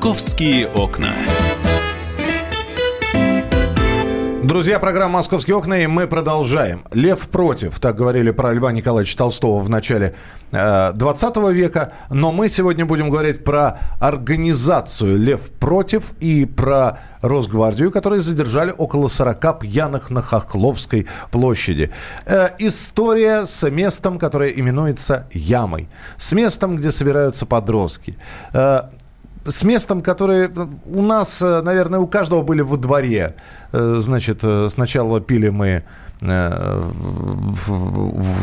Московские окна. Друзья, программа «Московские окна», и мы продолжаем. «Лев против», так говорили про Льва Николаевича Толстого в начале э, 20 века, но мы сегодня будем говорить про организацию «Лев против» и про Росгвардию, которые задержали около 40 пьяных на Хохловской площади. Э, история с местом, которое именуется Ямой, с местом, где собираются подростки. Э, с местом, которое у нас, э, наверное, у каждого были во дворе. Э, значит, э, сначала пили мы Э,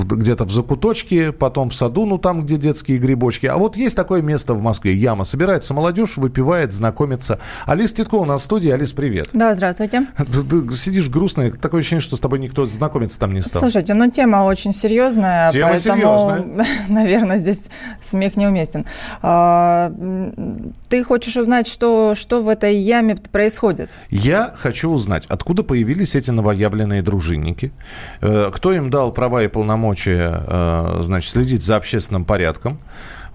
где-то в закуточке, потом в саду, ну там, где детские грибочки. А вот есть такое место в Москве, яма. Собирается молодежь, выпивает, знакомится. Алис Титко у нас в студии. Алис, привет. Да, здравствуйте. Ты сидишь грустная, такое ощущение, что с тобой никто знакомиться там не стал. Слушайте, ну тема очень серьезная, тема поэтому, серьезная. наверное, здесь смех неуместен. А, ты хочешь узнать, что, что в этой яме происходит? Я хочу узнать, откуда появились эти новоявленные дружинники, Республики. Э, кто им дал права и полномочия, э, значит, следить за общественным порядком?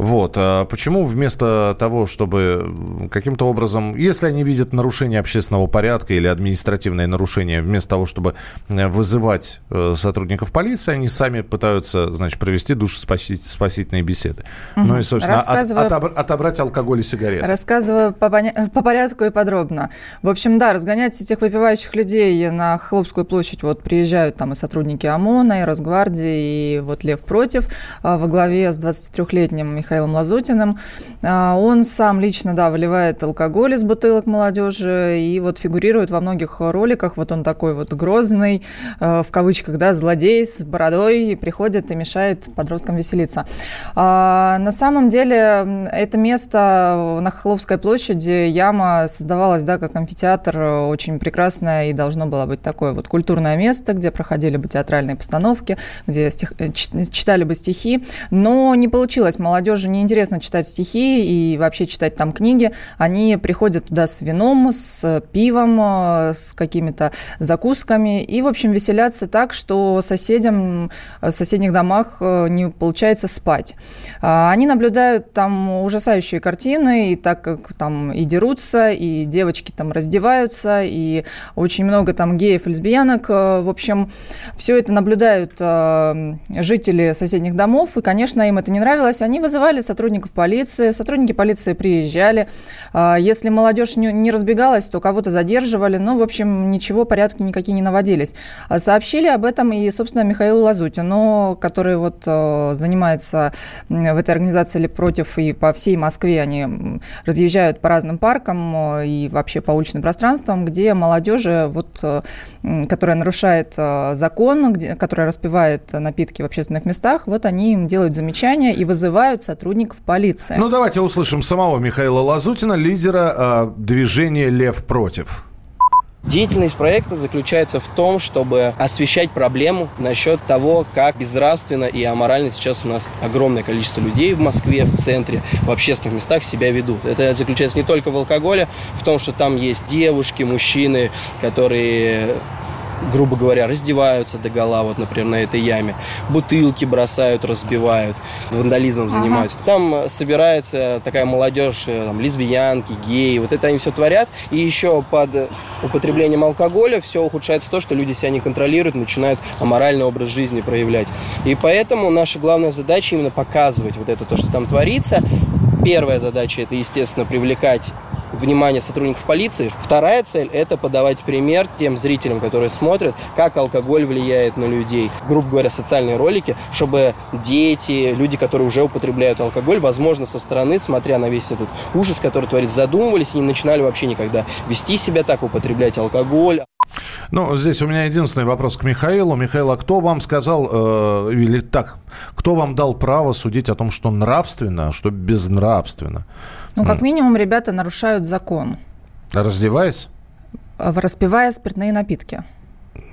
Вот. А почему вместо того, чтобы каким-то образом, если они видят нарушение общественного порядка или административное нарушение, вместо того, чтобы э, вызывать э, сотрудников полиции, они сами пытаются, значит, провести душеспасительные беседы. Угу. Ну и, собственно, Рассказываю... от, от, отобрать алкоголь и сигареты. Рассказываю по, по порядку и подробно. В общем, да, разгонять этих выпивающих людей на Хлопскую площадь, вот приезжают там и сотрудники ОМОНа, и Росгвардии, и вот Лев против а во главе с 23-летним Михаилом Лазутиным. А, он сам лично, да, выливает алкоголь из бутылок молодежи и вот фигурирует во многих роликах. Вот он такой вот грозный, э, в кавычках, да, злодей с бородой, приходит и мешает подросткам веселиться. А, на самом деле это место на Хохловской площади, яма создавалась, да, как амфитеатр, очень прекрасное и должно было быть такое вот культурное место, где проходили бы театральные постановки, где стих, э, читали бы стихи, но не получилось. Молодежь молодежи неинтересно читать стихи и вообще читать там книги. Они приходят туда с вином, с пивом, э, с какими-то закусками и, в общем, веселятся так, что соседям в соседних домах э, не получается спать. А, они наблюдают там ужасающие картины, и так как там и дерутся, и девочки там раздеваются, и очень много там геев, лесбиянок. Э, в общем, все это наблюдают жители соседних домов, и, конечно, им это не нравилось. Они вызывают вызывали сотрудников полиции, сотрудники полиции приезжали. А, если молодежь не разбегалась, то кого-то задерживали. Ну, в общем, ничего, порядки никакие не наводились. А сообщили об этом и, собственно, Михаилу Лазутину, который вот э, занимается в этой организации или против и по всей Москве. Они разъезжают по разным паркам и вообще по уличным пространствам, где молодежи, вот, которая нарушает закон, где, которая распивает напитки в общественных местах, вот они им делают замечания и вызывают сотрудников полиции. Ну, давайте услышим самого Михаила Лазутина, лидера э, движения «Лев против». Деятельность проекта заключается в том, чтобы освещать проблему насчет того, как безнравственно и аморально сейчас у нас огромное количество людей в Москве, в центре, в общественных местах себя ведут. Это заключается не только в алкоголе, в том, что там есть девушки, мужчины, которые грубо говоря, раздеваются до гола, вот, например, на этой яме, бутылки бросают, разбивают, вандализмом ага. занимаются. Там э, собирается такая молодежь, э, там, лесбиянки, геи, вот это они все творят, и еще под употреблением алкоголя все ухудшается то, что люди себя не контролируют, начинают аморальный образ жизни проявлять. И поэтому наша главная задача именно показывать вот это то, что там творится. Первая задача это, естественно, привлекать внимание сотрудников полиции. Вторая цель – это подавать пример тем зрителям, которые смотрят, как алкоголь влияет на людей. Грубо говоря, социальные ролики, чтобы дети, люди, которые уже употребляют алкоголь, возможно, со стороны, смотря на весь этот ужас, который творится, задумывались и не начинали вообще никогда вести себя так, употреблять алкоголь. Ну, здесь у меня единственный вопрос к Михаилу. Михаил, а кто вам сказал, э, или так, кто вам дал право судить о том, что нравственно, а что безнравственно? Ну, как минимум, ребята нарушают закон. Раздеваясь? Распивая спиртные напитки.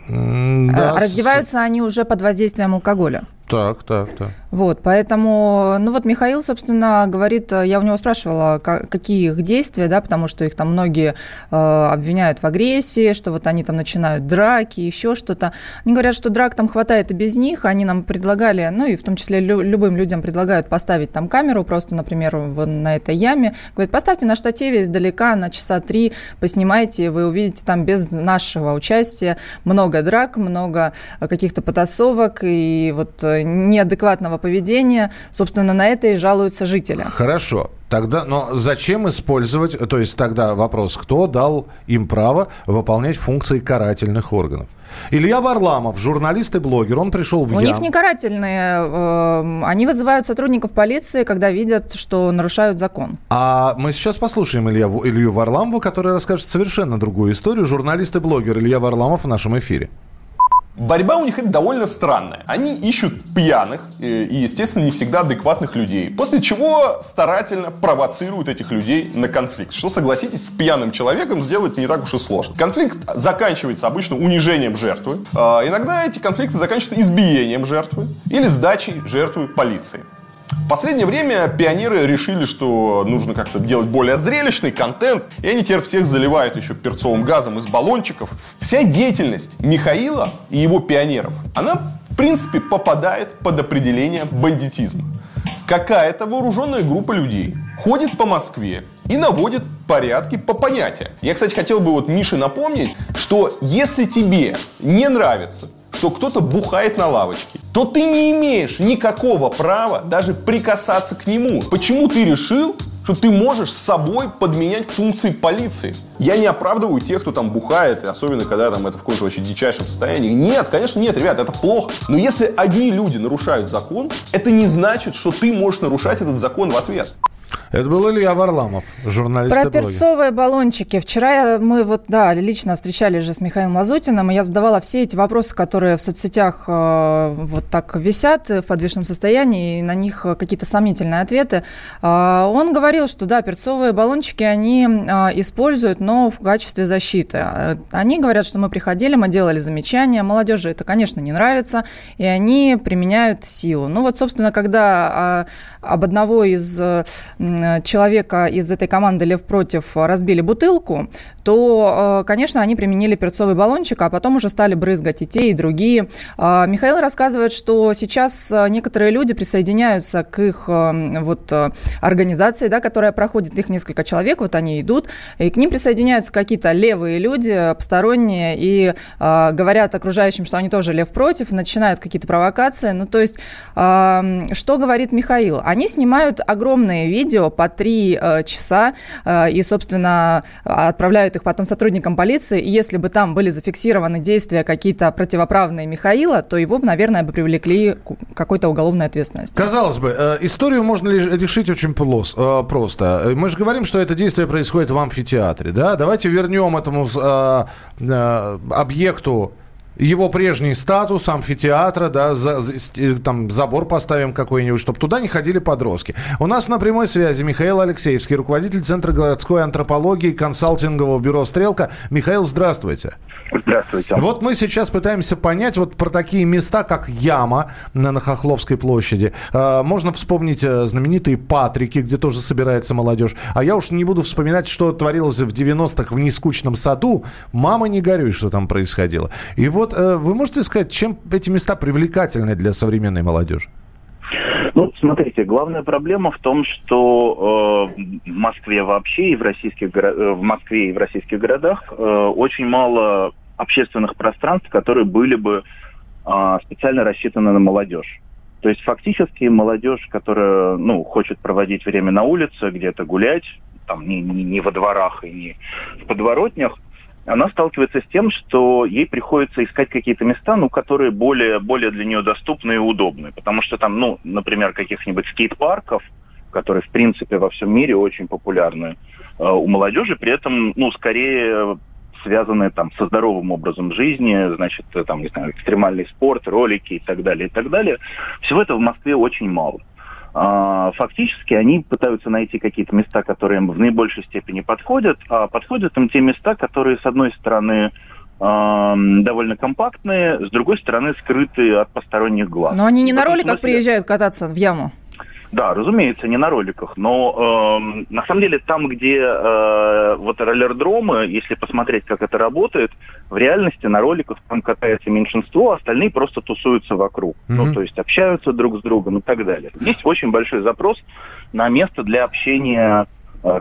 Да. Раздеваются они уже под воздействием алкоголя. Так, так, так. Вот, поэтому, ну вот Михаил, собственно, говорит, я у него спрашивала, какие их действия, да, потому что их там многие э, обвиняют в агрессии, что вот они там начинают драки, еще что-то. Они говорят, что драк там хватает и без них, они нам предлагали, ну и в том числе лю- любым людям предлагают поставить там камеру просто, например, в, на этой яме. Говорит, поставьте на штативе издалека на часа три, поснимайте, вы увидите там без нашего участия много драк, много каких-то потасовок и вот э, неадекватного поведения. Собственно, на это и жалуются жители. Хорошо. Тогда, но зачем использовать, то есть тогда вопрос, кто дал им право выполнять функции карательных органов? Илья Варламов, журналист и блогер, он пришел в У ям. них не карательные, э, они вызывают сотрудников полиции, когда видят, что нарушают закон. А мы сейчас послушаем Илья, Илью Варламова, который расскажет совершенно другую историю. Журналист и блогер Илья Варламов в нашем эфире. Борьба у них это довольно странная. Они ищут пьяных и, естественно, не всегда адекватных людей. После чего старательно провоцируют этих людей на конфликт. Что, согласитесь, с пьяным человеком сделать не так уж и сложно. Конфликт заканчивается обычно унижением жертвы. А иногда эти конфликты заканчиваются избиением жертвы или сдачей жертвы полиции. Последнее время пионеры решили, что нужно как-то делать более зрелищный контент, и они теперь всех заливают еще перцовым газом из баллончиков. Вся деятельность Михаила и его пионеров, она, в принципе, попадает под определение бандитизма. Какая-то вооруженная группа людей ходит по Москве и наводит порядки по понятиям. Я, кстати, хотел бы вот Мише напомнить, что если тебе не нравится что кто-то бухает на лавочке, то ты не имеешь никакого права даже прикасаться к нему. Почему ты решил, что ты можешь с собой подменять функции полиции. Я не оправдываю тех, кто там бухает, особенно когда там это в каком-то очень дичайшем состоянии. Нет, конечно, нет, ребят, это плохо. Но если одни люди нарушают закон, это не значит, что ты можешь нарушать этот закон в ответ. Это был Илья Варламов, журналист Про перцовые баллончики. Вчера мы вот, да, лично встречались же с Михаилом Лазутиным, и я задавала все эти вопросы, которые в соцсетях э, вот так висят в подвешенном состоянии, и на них какие-то сомнительные ответы. Э, он говорил, что да, перцовые баллончики они э, используют, но в качестве защиты. Они говорят, что мы приходили, мы делали замечания, молодежи это, конечно, не нравится, и они применяют силу. Ну вот, собственно, когда об одного из человека из этой команды «Лев против» разбили бутылку, то, э, конечно, они применили перцовый баллончик, а потом уже стали брызгать и те, и другие. А, Михаил рассказывает, что сейчас э, некоторые люди присоединяются к их э, вот, организации, да, которая проходит, их несколько человек, вот они идут, и к ним присоединяются какие-то левые люди, посторонние, и говорят окружающим, что они тоже лев против, начинают какие-то провокации. Ну, то есть, что говорит Михаил? Они снимают огромные видео по три часа и, собственно, отправляют их потом сотрудникам полиции, и если бы там были зафиксированы действия какие-то противоправные Михаила, то его, наверное, бы привлекли к какой-то уголовной ответственности. Казалось бы, э, историю можно решить очень э, просто. Мы же говорим, что это действие происходит в амфитеатре, да? Давайте вернем этому э, объекту его прежний статус амфитеатра, да, за, там забор поставим какой-нибудь, чтобы туда не ходили подростки. У нас на прямой связи Михаил Алексеевский, руководитель Центра городской антропологии консалтингового бюро «Стрелка». Михаил, здравствуйте. Здравствуйте. Вот мы сейчас пытаемся понять вот про такие места, как Яма на, на Хохловской площади. Э, можно вспомнить э, знаменитые Патрики, где тоже собирается молодежь. А я уж не буду вспоминать, что творилось в 90-х в Нескучном саду. Мама, не горюй, что там происходило. И вот э, вы можете сказать, чем эти места привлекательны для современной молодежи? Ну, смотрите, главная проблема в том, что э, в Москве вообще и в российских э, в Москве и в российских городах э, очень мало общественных пространств, которые были бы э, специально рассчитаны на молодежь. То есть фактически молодежь, которая ну, хочет проводить время на улице, где-то гулять, там не, не, не во дворах и не в подворотнях, она сталкивается с тем, что ей приходится искать какие-то места, ну, которые более, более для нее доступны и удобны. Потому что там, ну, например, каких-нибудь скейт-парков, которые, в принципе, во всем мире очень популярны э, у молодежи, при этом, ну, скорее связанные там со здоровым образом жизни, значит, э, там, не знаю, экстремальный спорт, ролики и так далее, и так далее. Всего этого в Москве очень мало. А, фактически они пытаются найти какие-то места, которые им в наибольшей степени подходят, а подходят им те места, которые, с одной стороны, довольно компактные, с другой стороны скрытые от посторонних глаз. Но они не на роликах смысле... приезжают кататься в яму. Да, разумеется, не на роликах, но э, на самом деле там, где э, вот роллердромы, если посмотреть, как это работает, в реальности на роликах там катается меньшинство, а остальные просто тусуются вокруг. Mm-hmm. Ну, то есть общаются друг с другом и так далее. Есть очень большой запрос на место для общения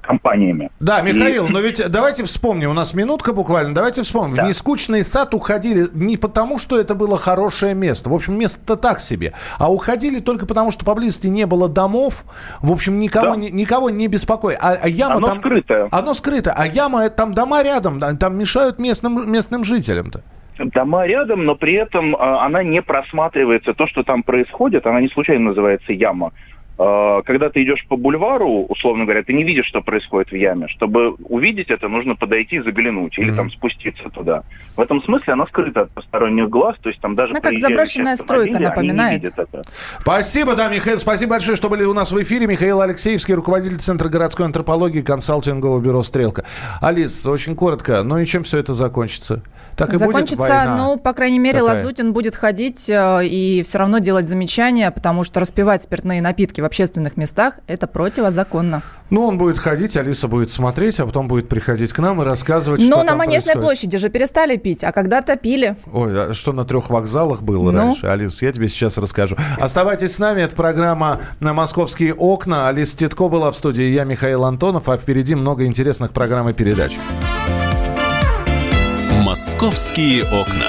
компаниями. Да, Михаил, и... но ведь давайте вспомним, у нас минутка буквально, давайте вспомним. Да. В нескучный сад уходили не потому, что это было хорошее место, в общем, место так себе, а уходили только потому, что поблизости не было домов, в общем, никого, да. ни, никого не беспокоит. А, а яма оно там... скрытое. Оно скрыто, а яма, там дома рядом, там мешают местным, местным жителям-то дома рядом, но при этом э, она не просматривается. То, что там происходит, она не случайно называется яма. А, когда ты идешь по бульвару, условно говоря, ты не видишь, что происходит в яме. Чтобы увидеть это, нужно подойти и заглянуть или mm-hmm. там спуститься туда. В этом смысле она скрыта от посторонних глаз, то есть там даже ну, как заброшенная стройка напоминает. Это. Спасибо, да, Михаил, спасибо большое, что были у нас в эфире. Михаил Алексеевский, руководитель Центра городской антропологии консалтингового бюро «Стрелка». Алис, очень коротко, ну и чем все это закончится? Так и закончится, будет война. ну, по крайней мере, Какая? Лазутин будет ходить э, и все равно делать замечания, потому что распивать спиртные напитки в общественных местах – это противозаконно. Ну, он будет ходить, Алиса будет смотреть, а потом будет приходить к нам и рассказывать, Но что на Манежной происходит. площади же перестали пить, а когда-то пили. Ой, а что на трех вокзалах было ну? раньше? Алис, я тебе сейчас расскажу. Оставайтесь с нами, это программа на «Московские окна». Алиса Титко была в студии, я Михаил Антонов, а впереди много интересных программ и передач. «Московские окна».